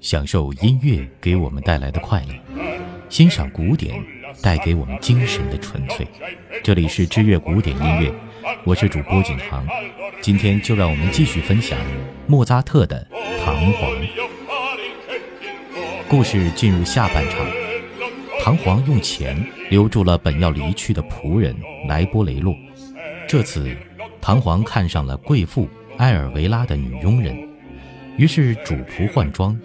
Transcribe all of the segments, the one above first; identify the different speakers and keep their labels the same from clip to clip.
Speaker 1: 享受音乐给我们带来的快乐，欣赏古典带给我们精神的纯粹。这里是知乐古典音乐，我是主播景航。今天就让我们继续分享莫扎特的《唐璜》。故事进入下半场，唐璜用钱留住了本要离去的仆人莱波雷洛。这次，唐璜看上了贵妇埃尔维拉的女佣人，于是主仆换装。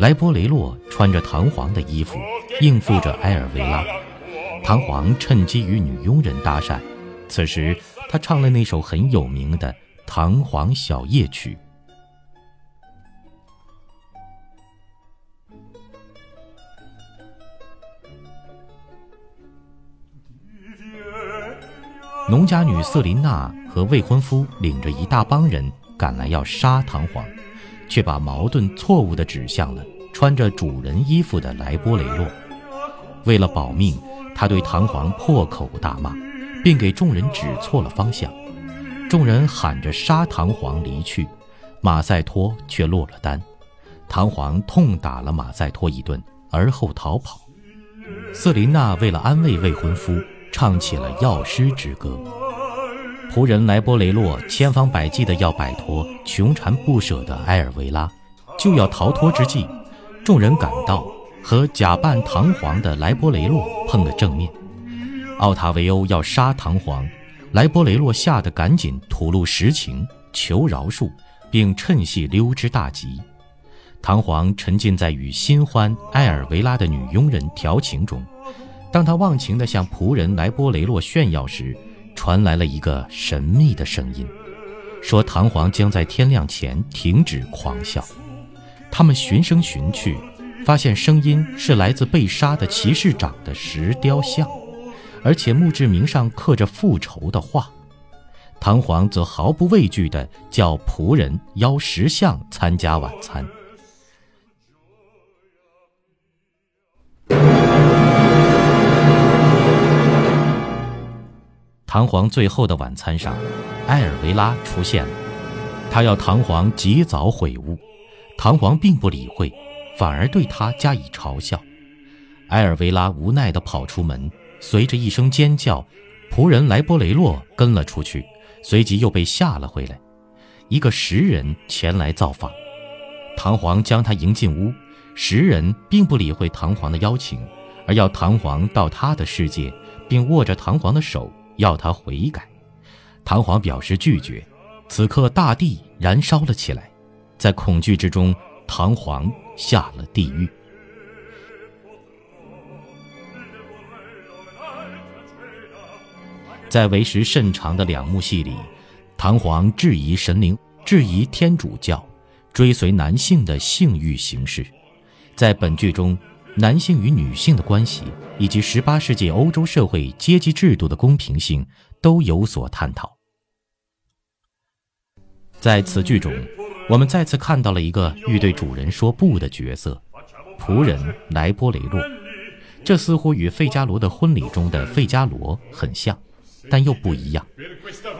Speaker 1: 莱波雷洛穿着唐璜的衣服，应付着埃尔维拉。唐璜趁机与女佣人搭讪。此时，他唱了那首很有名的《唐璜小夜曲》。农家女瑟琳娜和未婚夫领着一大帮人赶来要杀唐璜。却把矛盾错误地指向了穿着主人衣服的莱波雷洛。为了保命，他对唐璜破口大骂，并给众人指错了方向。众人喊着杀唐璜离去，马赛托却落了单。唐璜痛打了马赛托一顿，而后逃跑。瑟琳娜为了安慰未婚夫，唱起了药师之歌。仆人莱波雷洛千方百计地要摆脱穷缠不舍的埃尔维拉，就要逃脱之际，众人赶到，和假扮唐璜的莱波雷洛碰了正面。奥塔维欧要杀唐璜，莱波雷洛吓得赶紧吐露实情，求饶恕，并趁隙溜之大吉。唐璜沉浸在与新欢埃尔维拉的女佣人调情中，当他忘情地向仆人莱波雷洛炫耀时，传来了一个神秘的声音，说唐璜将在天亮前停止狂笑。他们循声寻去，发现声音是来自被杀的骑士长的石雕像，而且墓志铭上刻着复仇的话。唐璜则毫不畏惧地叫仆人邀石像参加晚餐。唐璜最后的晚餐上，埃尔维拉出现了。他要唐璜及早悔悟，唐璜并不理会，反而对他加以嘲笑。埃尔维拉无奈地跑出门，随着一声尖叫，仆人莱波雷洛跟了出去，随即又被吓了回来。一个石人前来造访，唐璜将他迎进屋。石人并不理会唐璜的邀请，而要唐璜到他的世界，并握着唐璜的手。要他悔改，唐璜表示拒绝。此刻，大地燃烧了起来，在恐惧之中，唐璜下了地狱。在为时甚长的两幕戏里，唐璜质疑神灵，质疑天主教，追随男性的性欲形式。在本剧中。男性与女性的关系，以及十八世纪欧洲社会阶级制度的公平性都有所探讨。在此剧中，我们再次看到了一个欲对主人说不的角色——仆人莱波雷洛。这似乎与费加罗的婚礼中的费加罗很像，但又不一样。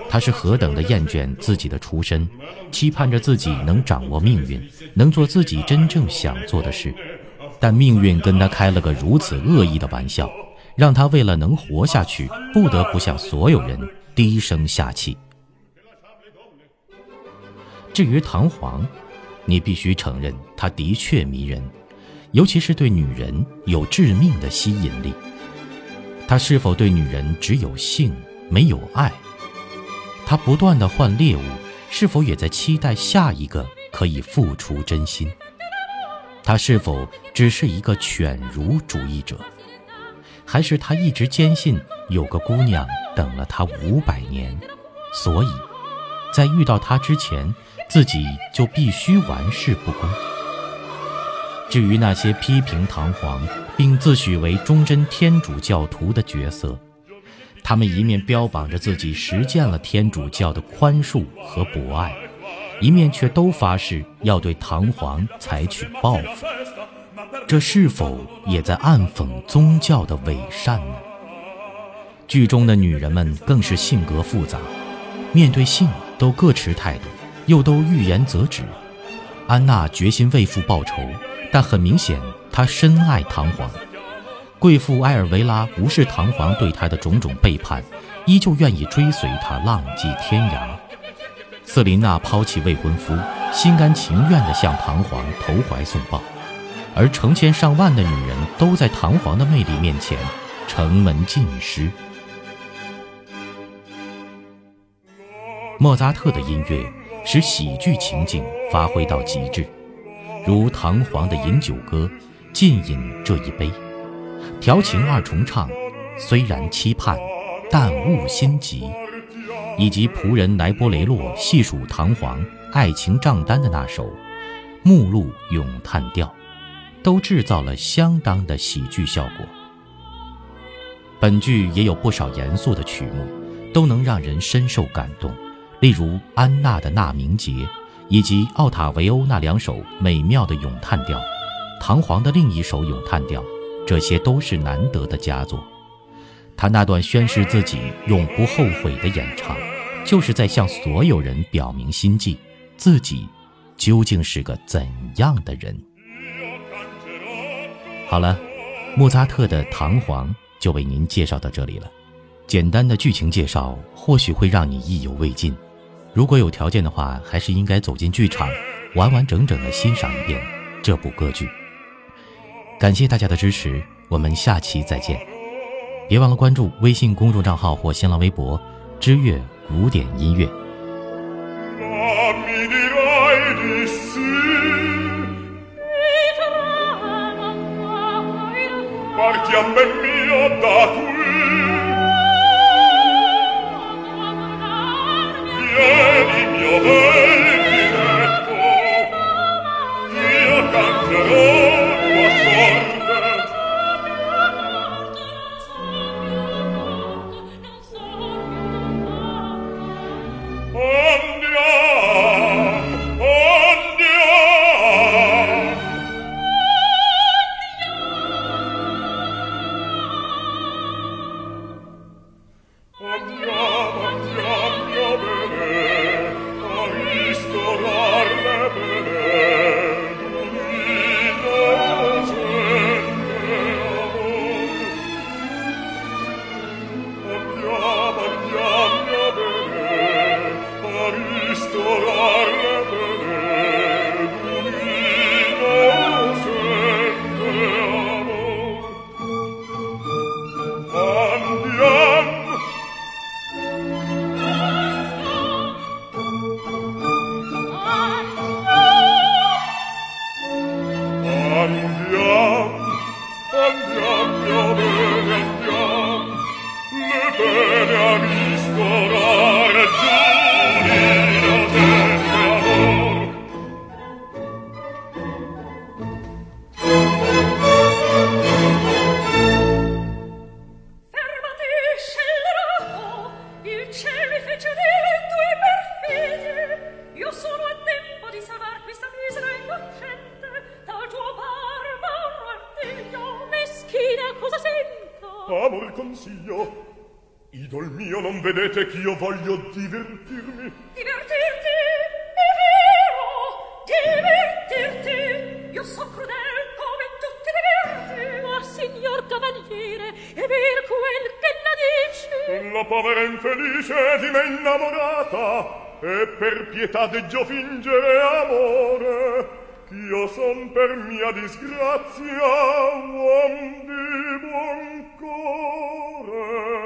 Speaker 1: 他是何等的厌倦自己的出身，期盼着自己能掌握命运，能做自己真正想做的事。但命运跟他开了个如此恶意的玩笑，让他为了能活下去，不得不向所有人低声下气。至于唐璜，你必须承认，他的确迷人，尤其是对女人有致命的吸引力。他是否对女人只有性没有爱？他不断的换猎物，是否也在期待下一个可以付出真心？他是否只是一个犬儒主义者，还是他一直坚信有个姑娘等了他五百年，所以，在遇到他之前，自己就必须玩世不恭？至于那些批评唐璜并自诩为忠贞天主教徒的角色，他们一面标榜着自己实践了天主教的宽恕和博爱。一面却都发誓要对唐璜采取报复。这是否也在暗讽宗教的伪善呢？剧中的女人们更是性格复杂，面对性都各持态度，又都欲言则止。安娜决心为父报仇，但很明显，她深爱唐璜。贵妇埃尔维拉无视唐璜对她的种种背叛，依旧愿意追随他浪迹天涯。瑟琳娜抛弃未婚夫，心甘情愿地向唐璜投怀送抱，而成千上万的女人都在唐璜的魅力面前城门尽失。莫扎特的音乐使喜剧情境发挥到极致，如唐璜的《饮酒歌》，尽饮这一杯。调情二重唱，虽然期盼，但勿心急。以及仆人莱波雷洛细数唐璜爱情账单的那首《目录咏叹调》，都制造了相当的喜剧效果。本剧也有不少严肃的曲目，都能让人深受感动，例如安娜的《纳明节》，以及奥塔维欧那两首美妙的咏叹调，唐璜的另一首咏叹调。这些都是难得的佳作。他那段宣誓自己永不后悔的演唱，就是在向所有人表明心迹，自己究竟是个怎样的人。好了，莫扎特的《唐璜》就为您介绍到这里了。简单的剧情介绍或许会让你意犹未尽，如果有条件的话，还是应该走进剧场，完完整整的欣赏一遍这部歌剧。感谢大家的支持，我们下期再见。别忘了关注微信公众账号或新浪微博“知乐古典音乐”。
Speaker 2: Andiam, andiam, andiam, andiam, andiam, amor consiglio idol mio non vedete ch'io voglio divertirmi?
Speaker 3: Divertirti? È vero divertirti. Io so crudel come tutti diverti ma signor cavaliere è ver quel che la dice
Speaker 2: la povera infelice di me innamorata e per pietà deggio fingere amore ch'io son per mia disgrazia uom di buon ancora